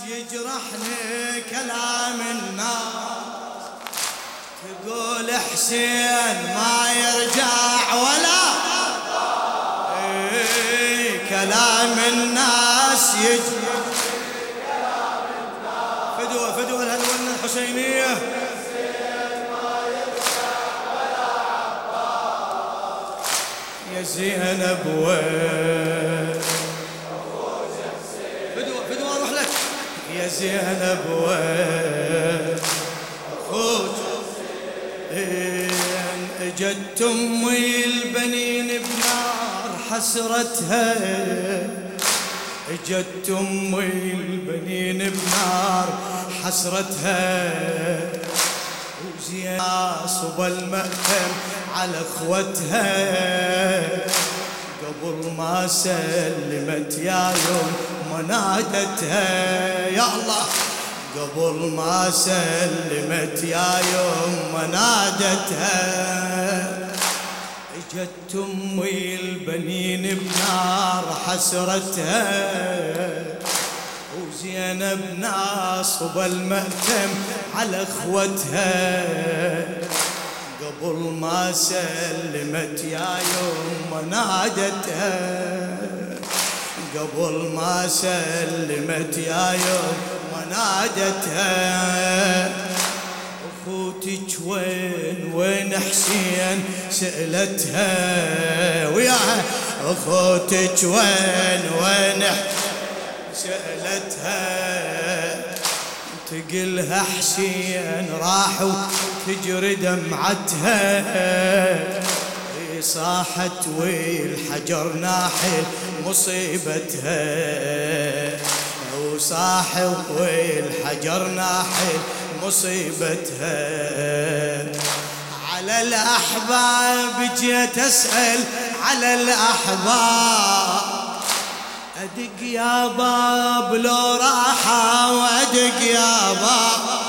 يجرحني كلام الناس. تقول حسين ما يرجع ولا. إيه كلام الناس يجرح. فدوة فدوة الهدوة الحسينية. يا زينب وين زينب وين؟ أخوك إجت أمي البنين بنار حسرتها. إجت أمي البنين بنار حسرتها. وزين صب المأتم على أخوتها. قبل ما سلمت يا يوم ما نادتها يا الله. قبل ما سلمت يا يوم نادتها اجت أمي البنين بنار حسرتها وزينب ناصب المأتم على أخوتها. قبل ما سلمت يا يوم نادتها قبل ما سلمت يا يوم ما نادتها اخوتك وين وين حسين؟ سألتها. وياها اخوتك وين وين سألتها. تقلها حسين راحوا تجري دمعتها. صاحت والحجر ناحي مصيبتها. وصاحب والحجر ناحي مصيبتها. على الأحباب جيت أسأل على الأحباب. أدق يا باب لو راحة وأدق يا باب.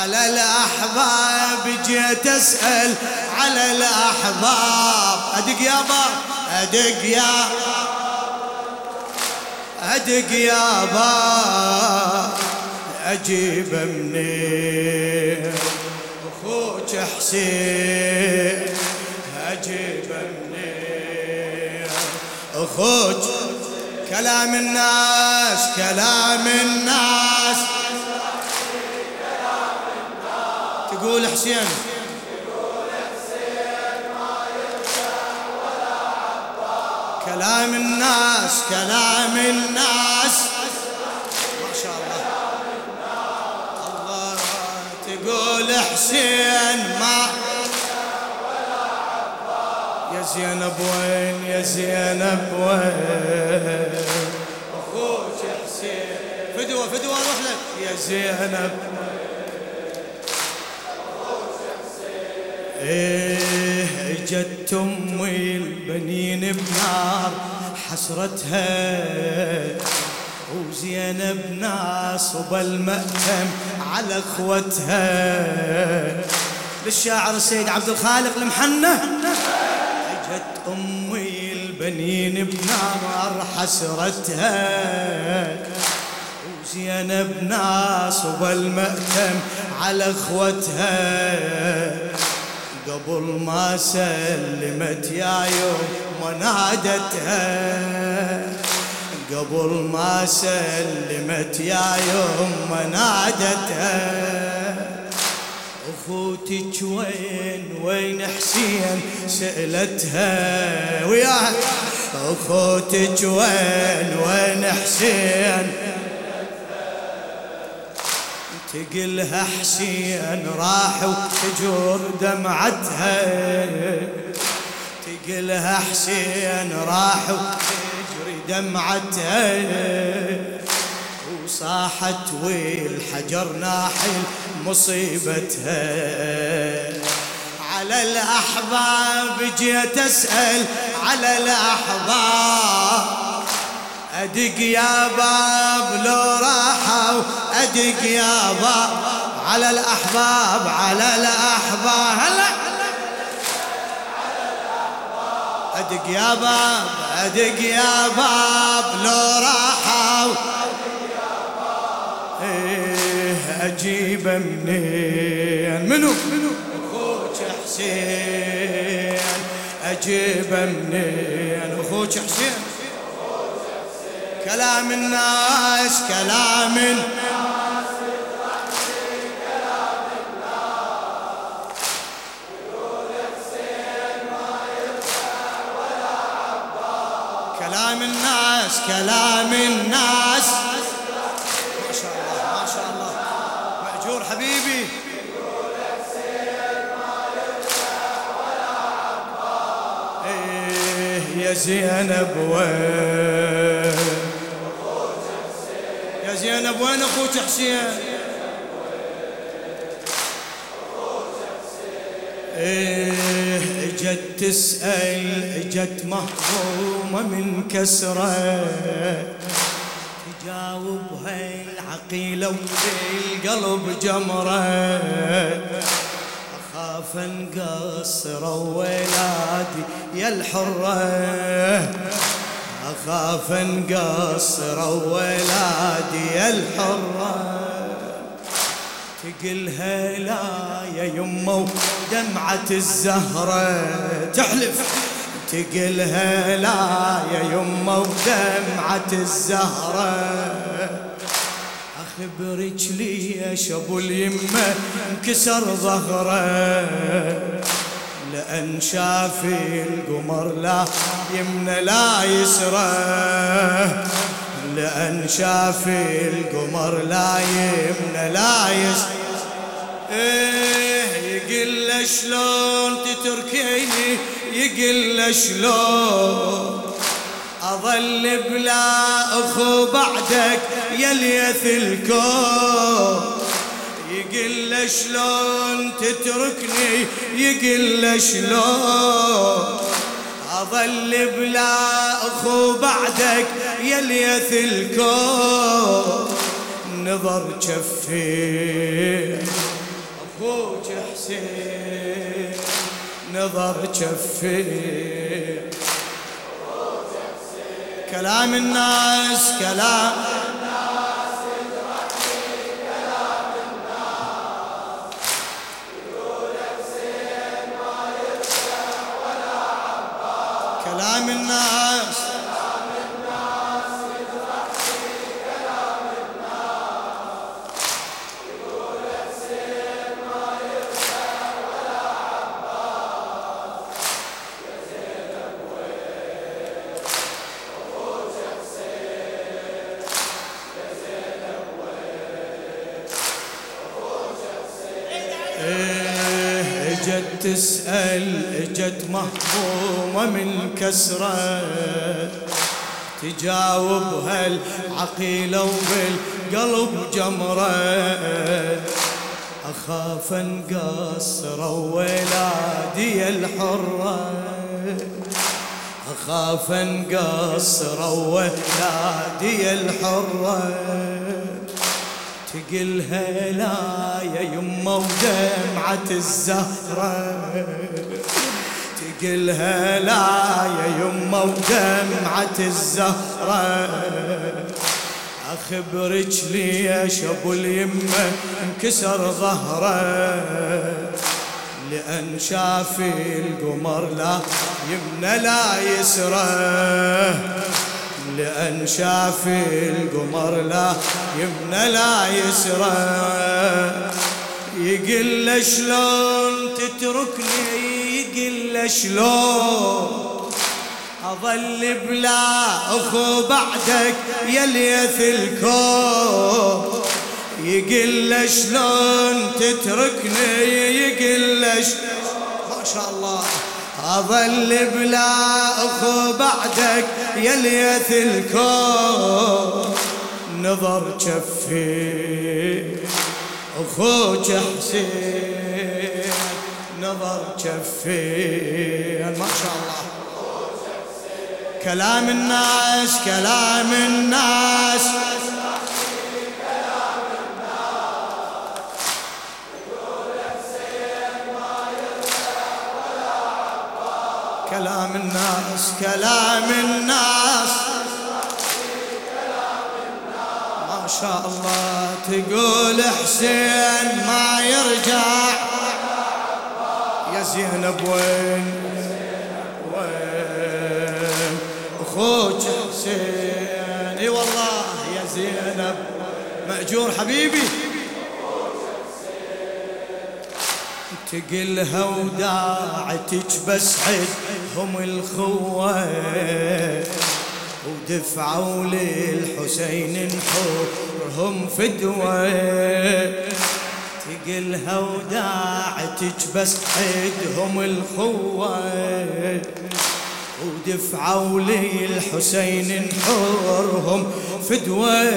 على الأحباب جيت أسأل على الأحباب. أدق يا باب أدق يا أدق يا باب أجيب منين أخوك حسين. أجيب منين أخوك. كلام الناس كلام الناس. تقول حسين. كلام الناس كلام الناس. ما شاء الله. الله تقول حسين ما. يا زينب وين يا زينب وين؟ أخوك حسين. فدوة فدوة أروح لك. يا زينب إيه اجت أمي البنين بنار حسرتها. وزينب ناصب المأتم على أخوتها. للشاعر السيد عبد الخالق المحنة. اجت أمي البنين بنار حسرتها. وزينب ناصب المأتم على أخوتها. قبل ما سلمت يا يوم نادتها. قبل ما سلمت يا يوم نادتها. اخوتك وين وين حسين سألتها وياها. اخوتك وين وين حسين تقلها حسين راح وتجور دمعتها. تقلها حسين راح وتجري دمعتها. وصاحت والحجر ناحل مصيبتها. على الأحباب جيت أسأل على الأحباب أدق يا باب لو راحوا أدق يا باب على الأحباب على الأحباب. هلا. أدق يا باب أدق يا باب لو راحوا. اجيبه منين؟ منو؟ منو أخوك حسين. اجيبه منين؟ أخوك حسين. كلام الناس كلام الناس. كلام الناس كلام الناس. ما شاء الله ما شاء الله. مأجور حبيبي. إيه يا زينب وين؟ يا زينب وين أخوك حسين إيه اجت تسأل اجت مهضومة من كسرة. تجاوبها العقيلة والقلب جمرة. أخاف أنقصر ولادي يا الحرة. أخاف انقصر ولادي يا الحرة. تقلها لا يا يمه ودمعة الزهرة. تحلف. تقلها لا يا يمه ودمعة الزهرة. أخبرك ليش أبو اليمة انكسر ظهره. لأن شافي القمر لا يمنى لا يسره لأن شافي القمر لا يمنى لا يسره إيه يقل شلون تتركيني؟ يقل شلون؟ أظل بلا أخو بعدك يا ليث الكون. يقل شلون تتركني يقل شلون؟ أظل بلا أخو بعدك يا ليث الكون نظر جفي أخوك حسين. نظر جفي كلام الناس كلام كلام تسأل اجت مهضومة من كسرة. تجاوبها العقيلة وبالقلب جمرة. أخاف أنقصر ولادي الحرة. أخاف أنقصر ولادي الحرة. تقلها لا يا يمه ودمعة الزهرة. تقلها لا يا يمه ودمعة الزهرة. أخبرك ليش أبو اليمة انكسر ظهرة. لأن شافي القمر لا يمنى لا يسره لأن شافي القمر لا يمنى لا يسره يقل شلون تتركني؟ يقل شلون؟ أظل بلا أخو بعدك يا ليث الكون. يقل شلون تتركني؟ يقل شلون ما شاء الله. أظل بلا أخو بعدك يا ليث الكون نظر جفي. أخوك حسين نظر جفي. ما شاء الله. كلام الناس كلام الناس. كلام الناس كلام الناس. ما شاء الله تقول حسين ما يرجع. يا زينب وين؟ وين؟ أخوك حسين. إي والله يا زينب. مأجور حبيبي. تقلها وداعتك بس حدهم الخوة ودفعوا للحسين نحورهم فدوة تقلها وداعتك بس حدهم الخوة ودفعوا للحسين نحورهم فدوة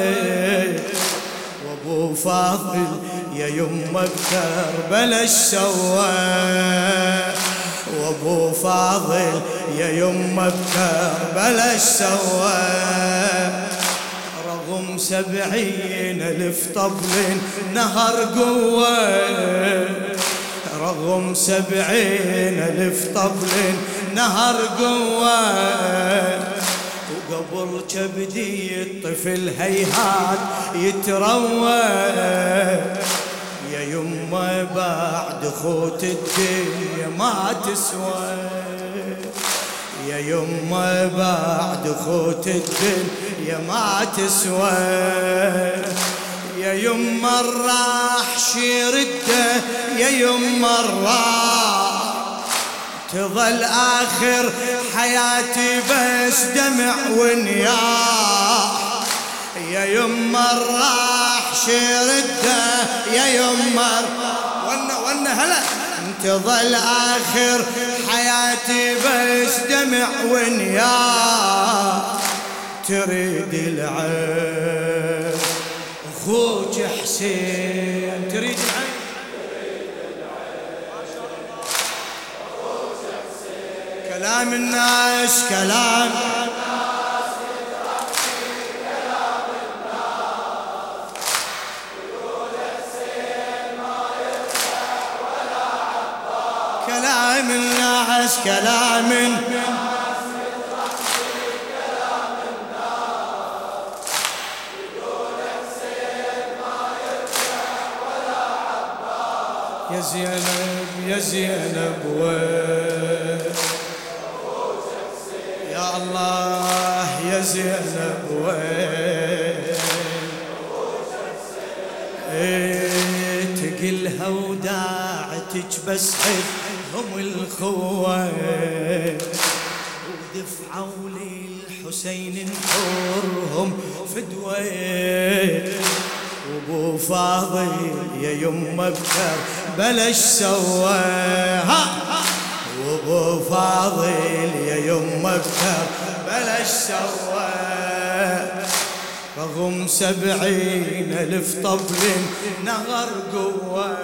وابو فاضل يا يمه بكربلا سوى وابو فاضل يا يمه بكربلا سوى رغم سبعين ألف طبل نهر قوة. رغم سبعين ألف طبل نهر قوة. وقبل كبدي الطفل هيهات يتروى. بعد خوت الدنيا ما تسوى. يا يمه بعد خوت الدنيا ما تسوى. يا يمه راح شيرده يا يمه راح تظل آخر حياتي بس دمع ونياح. يا يما راح شرده يا يما ونا ونا هلا. تظل آخر حياتي بس دمع ونياح تريد العين. أخوك حسين تريد العين؟ كلام الناس كلام. كلام الناس كلام يا زينب يا زينب وين؟ يا الله يا زينب وين؟ إيه تقلها وداعتك بس حبهم الخوة ودفعوا للحسين نحورهم فدوة. وابو فاضل يا يمه بكر بلش سوى. ها وابو فاضل يا يمه بكر بلش سوى. رغم سبعين ألف طبل نهر قوة.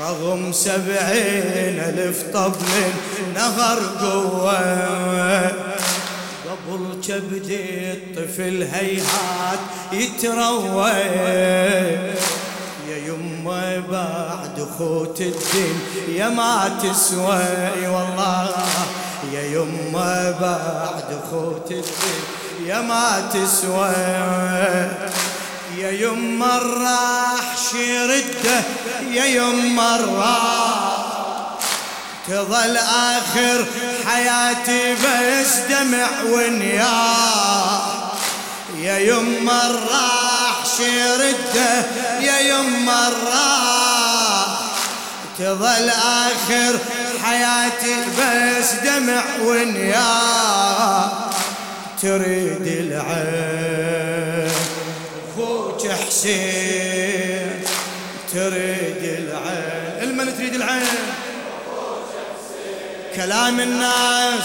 رغم سبعين ألف طبل نهر قوة قبل كبدي الطفل هيهات يتروى يا يمه بعد خوت الدين يا ما تسوى. والله يا يمه بعد خوت الدين يا ما تسوى. يا يمه راح شرده يا يمه راح تظل آخر حياتي بس دمع ونياح يا يما راح شرده يا يما راح تظل آخر حياتي بس دمع ونياح تريد العين. حسين تريد العين المن تريد العين. كلام الناس.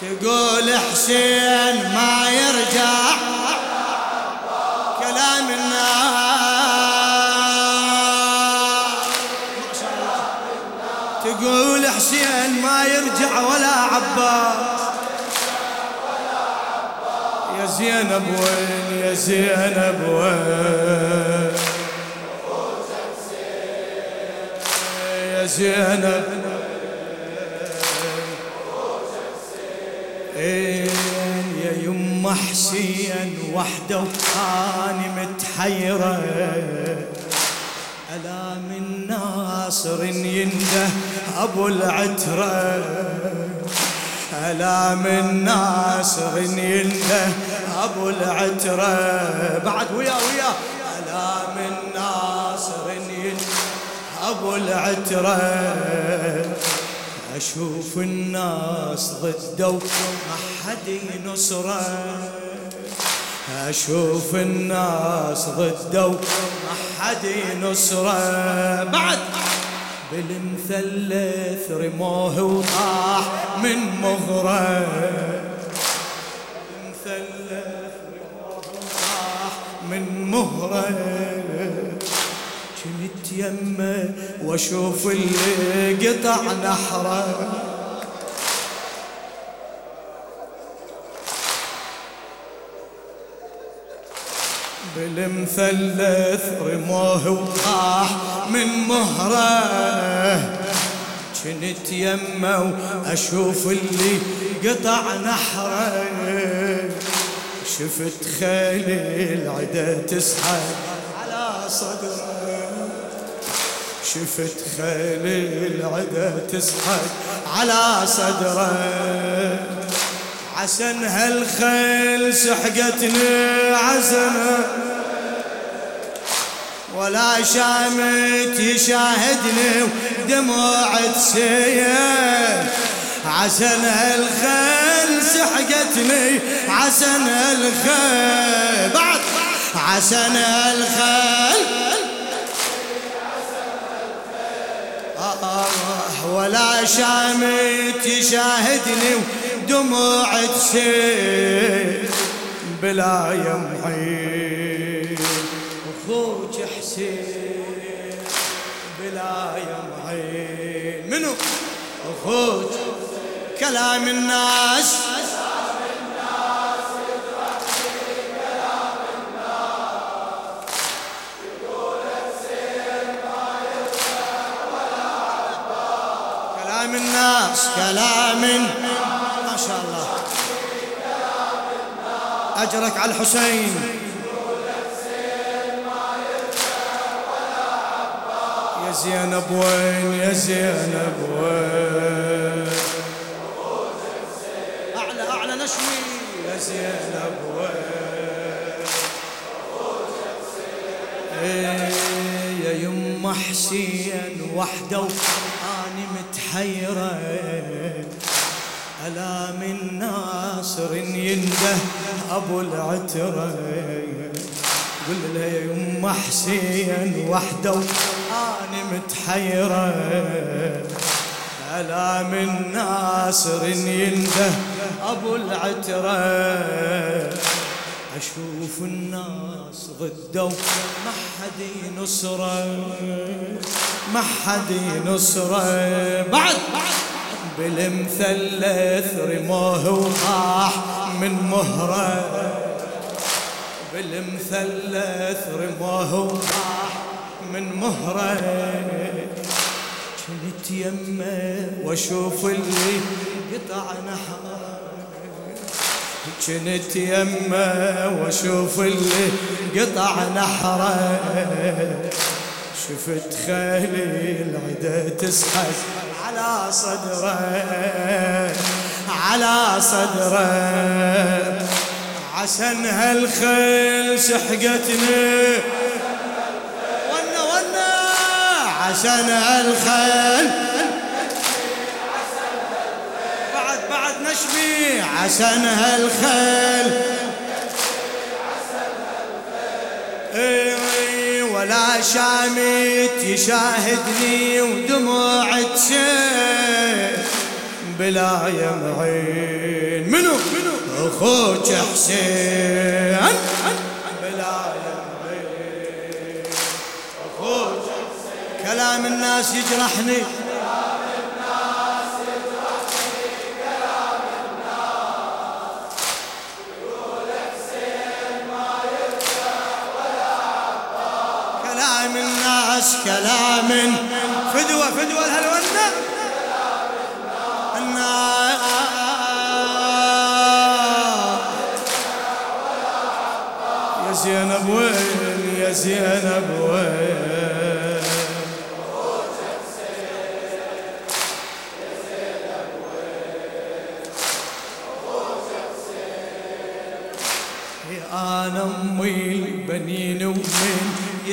تقول حسين ما يرجع. كلام الناس. تقول حسين ما يرجع ولا عباس يا زينب وين يا زينب وين؟ يا زينب. وين يا يما حسين وحدة وأني متحيرة. ألا من ناصر ينده أبو العترة. ألا من ناصر ينده أبو العترة. بعد ويا ويا. ألا من ناصر ينده أبو العترة. أشوف الناس ضده ما حد ينصره. أشوف الناس ضده ما حد ينصره. بعد. بالمثلث رموه وطاح من مغره. من مهره كنت يمه واشوف اللي قطع نحره. بالمثلث رموه وطاح من مهره. كنت يمه واشوف اللي قطع نحره. شفت خيل العدا تسحب على صدره شفت خيل العدا تسحب على صدره عسن هالخيل سحقتني عزمه ولا شامت يشاهدني ودموع تسيل عسن هالخيل سحقتني عسن هالخيل بعد عسن هالخيل آه ولا شامت يشاهدني ودموع تسيل بلا يمعين أخوك حسين بلا يمعين منو؟ أخوك. كلام الناس. كلام الناس كلام ما شاء الله. أجرك على الحسين. يا زينب وين يا زينب وين؟ نشوي يا زينب إيه يا يما حسين وحدة واني متحيرة. ألا من ناصر ينده أبو العترة. قل له يا يما حسين وحدة واني متحيرة. ألا من ناصر ينده أبو العترة. أشوف الناس ضده ما حد ينصره. ما حد ينصره. بعد بالمثلث رموه وطاح من مهره. بالمثلث رموه وطاح من مهره. كنت يمه وأشوف اللي قطع نحره كنت يمه واشوف اللي قطع نحره. شفت خيلي العدا تسحب على صدره على صدره. عسن هالخيل سحقتني ونا ونا عسن هالخيل نشمي عسن هالخيل. إيه ولا شامت يشاهدني ودموع تسيل. بلا يمعين منو منو؟ أخوك حسين. بلا يمعين أخوك كلام الناس يجرحني. كلام الناس كلام فدوة فدوة الهلونة يا زينب وين يا زينب وين؟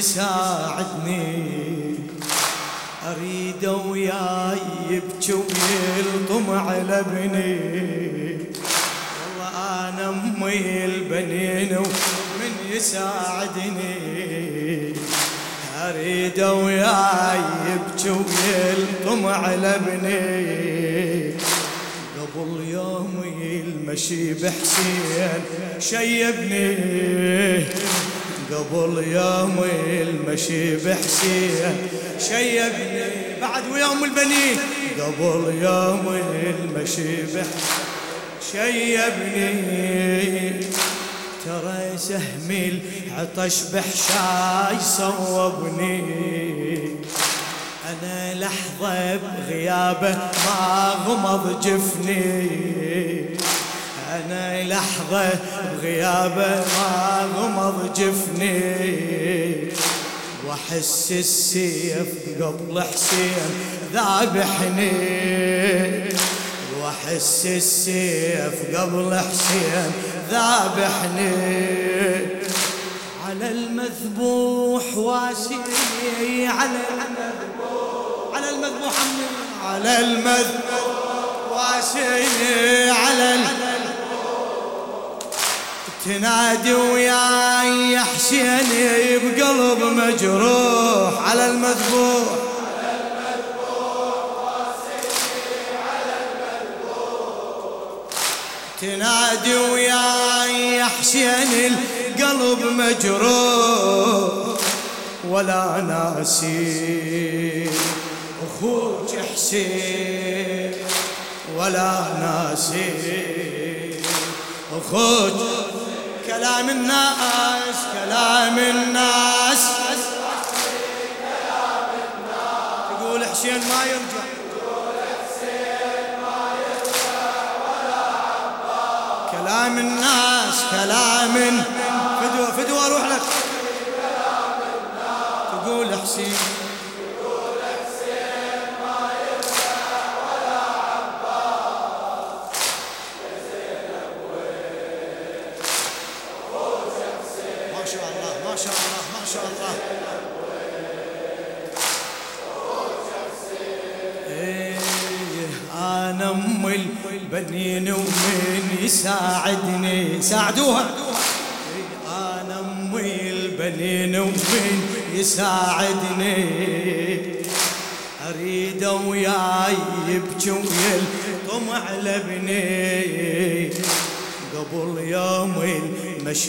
يساعدني. أريد وياي يبكي ويلطم على بني والله أنا أمي البنين ومن يساعدني. أريد وياي يبكي ويلطم على بني قبل يومي المشي بحسين شيبني قبل يومي المشي بحسين شيبني بعد ويوم البنين. قبل يومي المشي بحسين شيبني ترى سهمي العطش بحشاي صوبني. أنا لحظة بغيابه ما غمض جفني. أنا لحظة بغيابه ما غمض جفني وأحس السيف قبل حسين ذابحني وأحس السيف قبل حسين ذابحني على المذبوح واسي على المذبوح على المذبوح على المذبوح واسي على تنادي وياي يا حسين بقلب مجروح على المذبوح. تنادي وياي يا حسين القلب مجروح. ولا ناسي أخوك حسين ولا ناسي أخوك كلام الناس كلام الناس. تقول حسين ما يرجع. كلام الناس كلام فدوى فدوى أروح لك. تقول حسين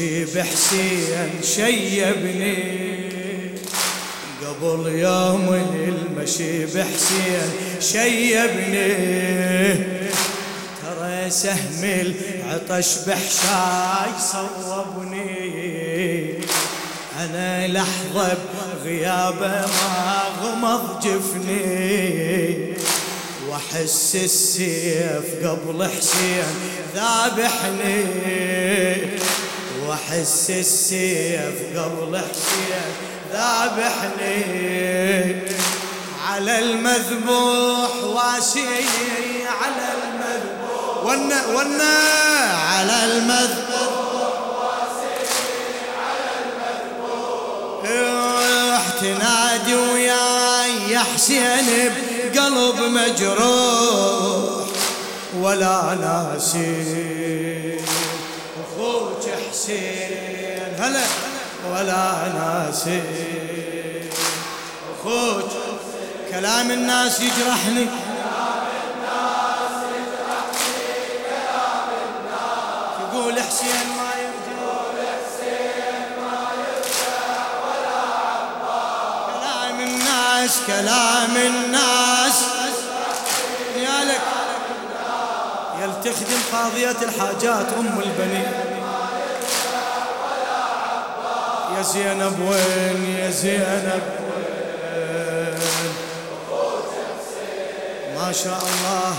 المشي بحسين شيبني. قبل يوم المشي بحسين شيبني. ترى سهم العطش بحشاي صوبني. أنا لحظة بغيابة ما غمض جفني. وأحس السيف قبل حسين ذابحني. واحس السيف قبل حسين ذابحني على المذبوح واشي على المذبوح ونا على المذبوح روح تنادي وياي يا حسين بقلب مجروح ولا ناسي حسين هلا. ولا ناسي أخوك كلام الناس يجرحني. تقول حسين ما كلام الناس كلام الناس. يا لك. يل تخدم قاضية الحاجات أم البنين. زينب وين يا زينب؟ وين ما شاء الله.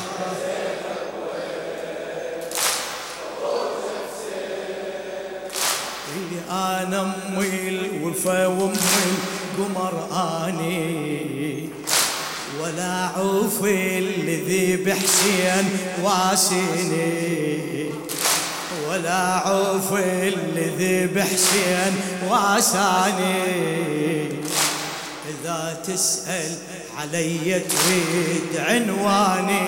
أنا امي الوفا وامي القمر آني. ولا عوف الذي بحسين واسيني. ولا عوف الذي بحسين واساني. إذا تسأل علي تريد عنواني.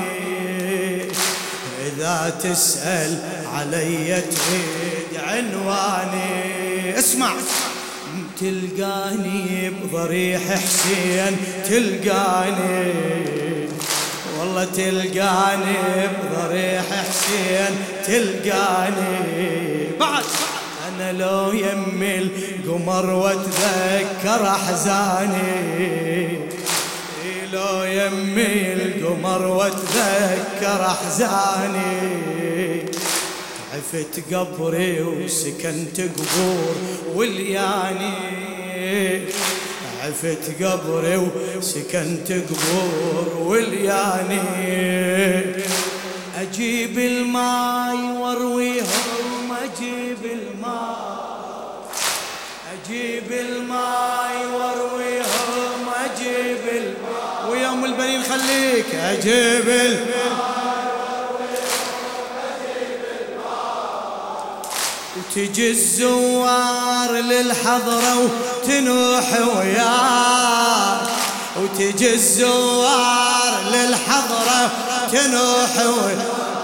إذا تسأل علي تريد عنواني. اسمع. تلقاني بضريح حسين تلقاني. والله تلقاني بضريح حسين تلقاني. بعد. أنا لو يمي القمر واتذكر أحزاني. لو يمي القمر واتذكر أحزاني. عفت قبري وسكنت قبور ولياني. عفت قبري وسكنت قبور ولياني. أجيب الماي وارويهم أجيب الماي أجيب الماي وارويهم أجيب الماي ويم البنين خليك أجيب الماي تجي الزوار للحضرة وتنوح وياك. وتجي الزوار للحضرة تنوح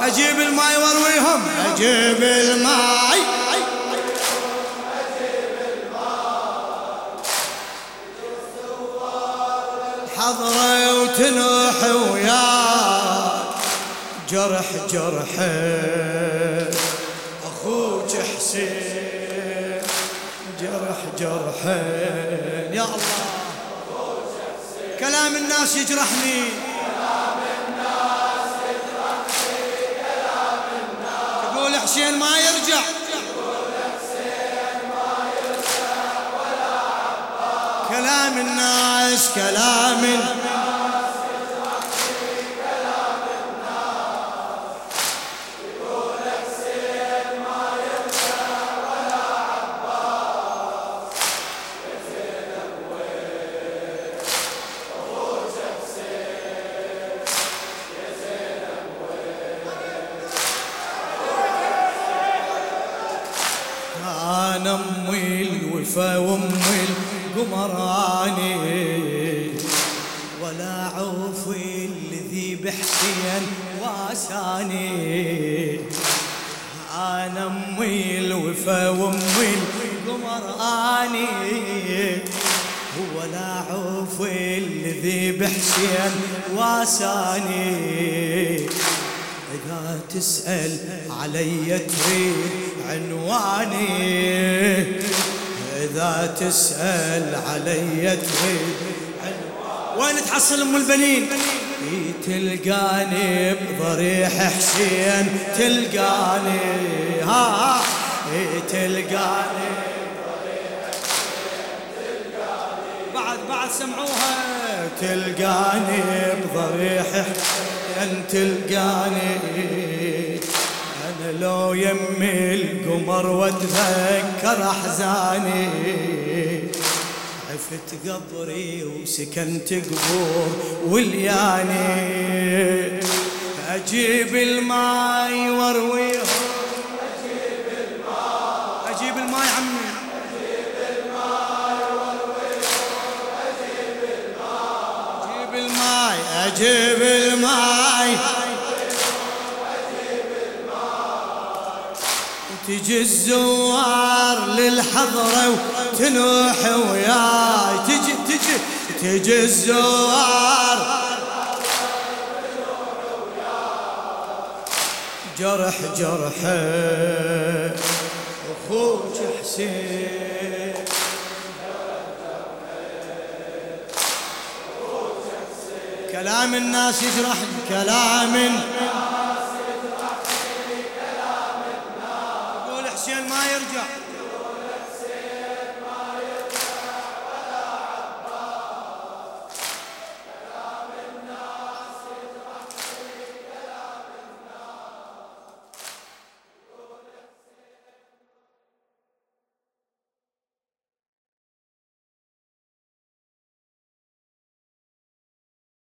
أجيب الماي وأرويهم. أجيب الماي. حضرة وتنوح وياك جرح جرحه أخوك حسين جرح جرحين يا الله. كلام الناس يجرحني. تقول حسين ما يرجع. كلام الناس كلام. الناس عنواني إذا تسأل علي تريد وين تحصل أم البنين؟ تلقاني بضريح حسين تلقاني ها تلقاني. بعد بعد سمعوها. تلقاني بضريح حسين تلقاني. لو يمي القمر واتذكر أحزاني. عفت قبري وسكنت قبور ولياني. أجيب الماي وارويهم أجيب الماي أجيب الماي عمي. أجيب الماي. أجيب الماي. تجي الزوار للحضرة وتنوح وياي. تجي تجي تجي الزوار. جرح جرحه. أخوك حسين. كلام الناس يجرح كلام